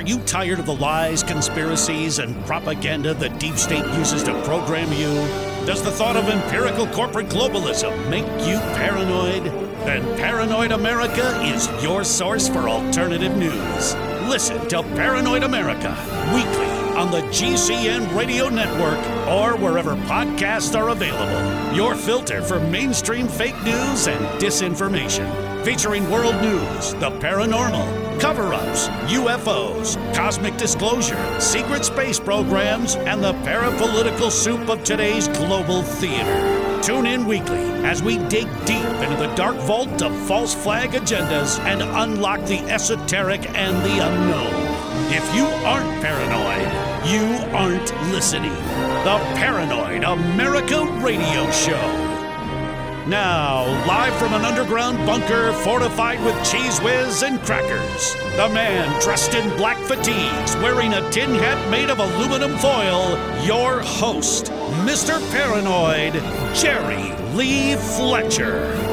Are you tired of the lies, conspiracies, and propaganda the deep state uses to program you? Does the thought of empirical corporate globalism make you paranoid? Then Paranoid America is your source for alternative news. Listen to Paranoid America weekly on the GCN Radio Network or wherever podcasts are available. Your filter for mainstream fake news and disinformation. Featuring world news, the paranormal, cover ups, UFOs, cosmic disclosure, secret space programs, and the parapolitical soup of today's global theater. Tune in weekly as we dig deep into the dark vault of false flag agendas and unlock the esoteric and the unknown. If you aren't paranoid, you aren't listening. The Paranoid America Radio Show. Now, live from an underground bunker fortified with Cheez Whiz and crackers, the man dressed in black fatigues, wearing a tin hat made of aluminum foil, your host, Mr. Paranoid, Jerry Lee Fletcher.